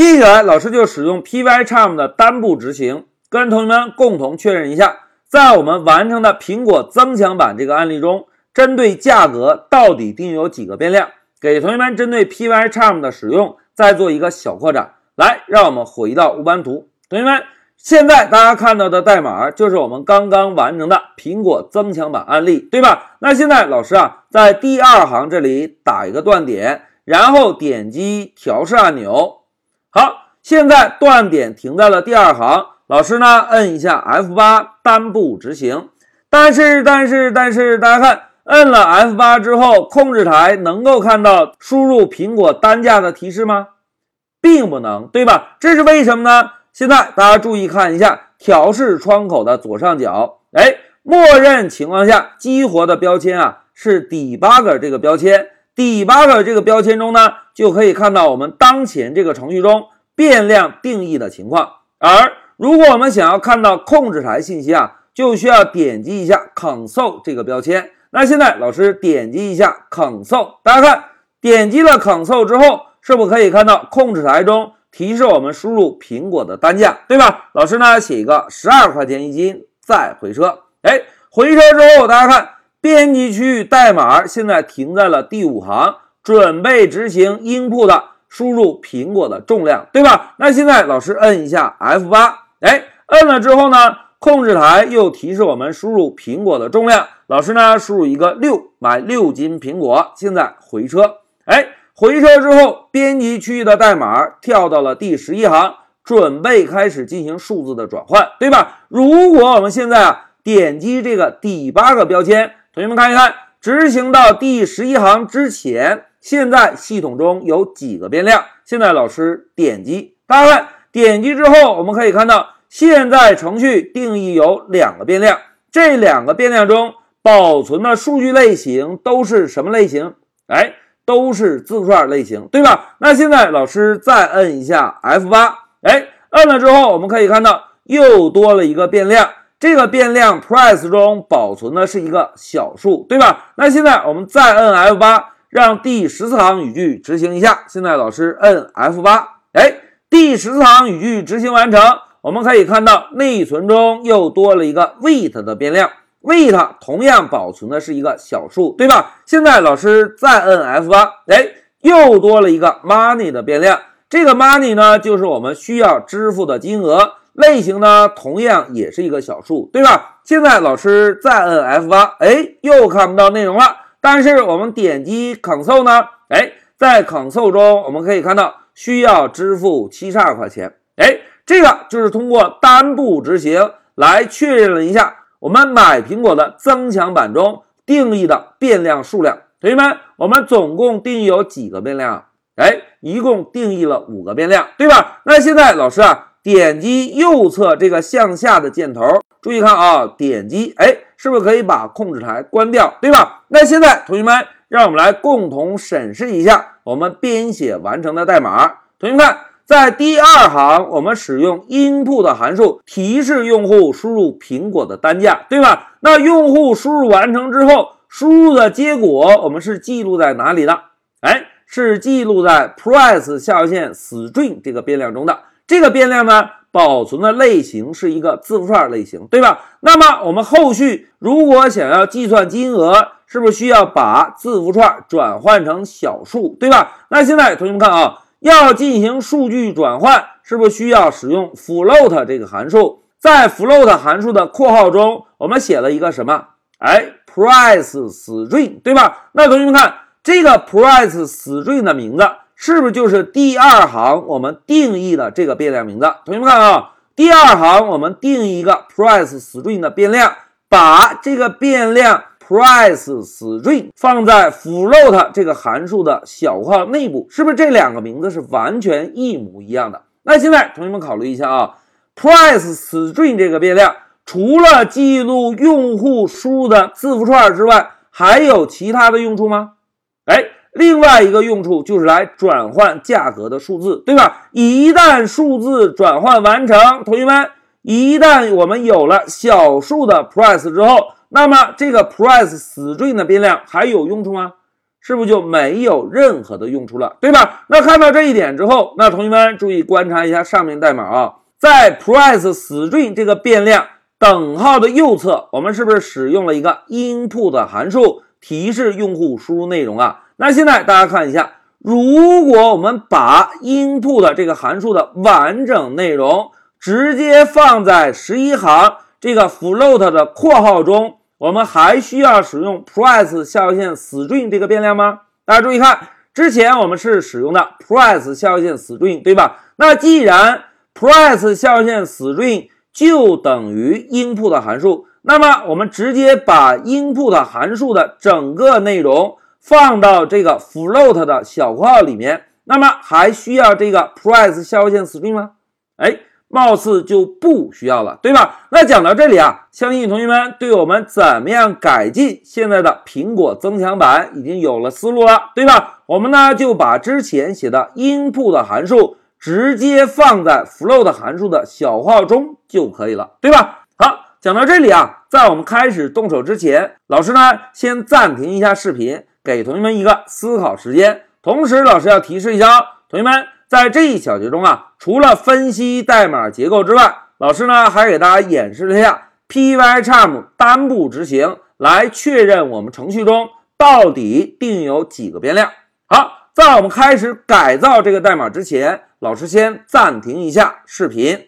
接下来，老师就使用 Pycharm 的单步执行，跟同学们共同确认一下，在我们完成的苹果增强版这个案例中，针对价格到底定义有几个变量？给同学们针对 Pycharm 的使用再做一个小扩展。来，让我们回到乌班图，同学们，现在大家看到的代码就是我们刚刚完成的苹果增强版案例，对吧？那现在老师啊，在第二行这里打一个断点，然后点击调试按钮。好，现在断点停在了第二行，老师呢摁一下 F 八单步执行，但是但是但是大家看，摁了 F 八之后，控制台能够看到输入苹果单价的提示吗？并不能，对吧？这是为什么呢？现在大家注意看一下调试窗口的左上角，哎，默认情况下激活的标签啊是 Debug 这个标签。Debugger 这个标签中呢，就可以看到我们当前这个程序中变量定义的情况。而如果我们想要看到控制台信息啊，就需要点击一下 console 这个标签。那现在老师点击一下 console，大家看，点击了 console 之后，是不可以看到控制台中提示我们输入苹果的单价，对吧？老师呢写一个十二块钱一斤，再回车。哎，回车之后，大家看。编辑区域代码现在停在了第五行，准备执行 input 输入苹果的重量，对吧？那现在老师摁一下 F 八，哎，摁了之后呢，控制台又提示我们输入苹果的重量。老师呢，输入一个六，买六斤苹果。现在回车，哎，回车之后，编辑区域的代码跳到了第十一行，准备开始进行数字的转换，对吧？如果我们现在啊点击这个第八个标签。同学们看一看，执行到第十一行之前，现在系统中有几个变量？现在老师点击，大家看，点击之后，我们可以看到，现在程序定义有两个变量，这两个变量中保存的数据类型都是什么类型？哎，都是字符串类型，对吧？那现在老师再摁一下 F 八，哎，摁了之后，我们可以看到又多了一个变量。这个变量 price 中保存的是一个小数，对吧？那现在我们再摁 F 八，让第十四行语句执行一下。现在老师摁 F 八，哎，第十四行语句执行完成。我们可以看到内存中又多了一个 weight 的变量，weight 同样保存的是一个小数，对吧？现在老师再摁 F 八，哎，又多了一个 money 的变量。这个 money 呢，就是我们需要支付的金额。类型呢，同样也是一个小数，对吧？现在老师再摁 F 八，哎，又看不到内容了。但是我们点击 console 呢，哎，在 console 中我们可以看到需要支付七十二块钱。哎，这个就是通过单步执行来确认了一下我们买苹果的增强版中定义的变量数量。同学们，我们总共定义有几个变量？哎，一共定义了五个变量，对吧？那现在老师啊。点击右侧这个向下的箭头，注意看啊，点击，哎，是不是可以把控制台关掉，对吧？那现在同学们，让我们来共同审视一下我们编写完成的代码。同学们看，在第二行，我们使用 input 的函数提示用户输入苹果的单价，对吧？那用户输入完成之后，输入的结果我们是记录在哪里的？哎，是记录在 price 下划线 string 这个变量中的。这个变量呢，保存的类型是一个字符串类型，对吧？那么我们后续如果想要计算金额，是不是需要把字符串转换成小数，对吧？那现在同学们看啊，要进行数据转换，是不是需要使用 float 这个函数？在 float 函数的括号中，我们写了一个什么？哎，price string，对吧？那同学们看这个 price string 的名字。是不是就是第二行我们定义的这个变量名字？同学们看啊，第二行我们定义一个 price string 的变量，把这个变量 price string 放在 float 这个函数的小括号内部，是不是这两个名字是完全一模一样的？那现在同学们考虑一下啊，price string 这个变量除了记录用户输入的字符串之外，还有其他的用处吗？另外一个用处就是来转换价格的数字，对吧？一旦数字转换完成，同学们，一旦我们有了小数的 price 之后，那么这个 price string 的变量还有用处吗？是不是就没有任何的用处了，对吧？那看到这一点之后，那同学们注意观察一下上面代码啊，在 price string 这个变量等号的右侧，我们是不是使用了一个 input 函数提示用户输入内容啊？那现在大家看一下，如果我们把 input 这个函数的完整内容直接放在十一行这个 float 的括号中。我们还需要使用 price 下划线 string 这个变量吗？大家注意看，之前我们是使用的 price 下划线 string，对吧？那既然 price 下划线 string 就等于 input 函数，那么我们直接把 input 函数的整个内容放到这个 float 的小括号里面，那么还需要这个 price 下划线 string 吗？哎。貌似就不需要了，对吧？那讲到这里啊，相信同学们对我们怎么样改进现在的苹果增强版已经有了思路了，对吧？我们呢就把之前写的 input 的函数直接放在 float 函数的小括号中就可以了，对吧？好，讲到这里啊，在我们开始动手之前，老师呢先暂停一下视频，给同学们一个思考时间。同时，老师要提示一下同学们。在这一小节中啊，除了分析代码结构之外，老师呢还给大家演示了一下 Pycharm 单步执行，来确认我们程序中到底定有几个变量。好，在我们开始改造这个代码之前，老师先暂停一下视频。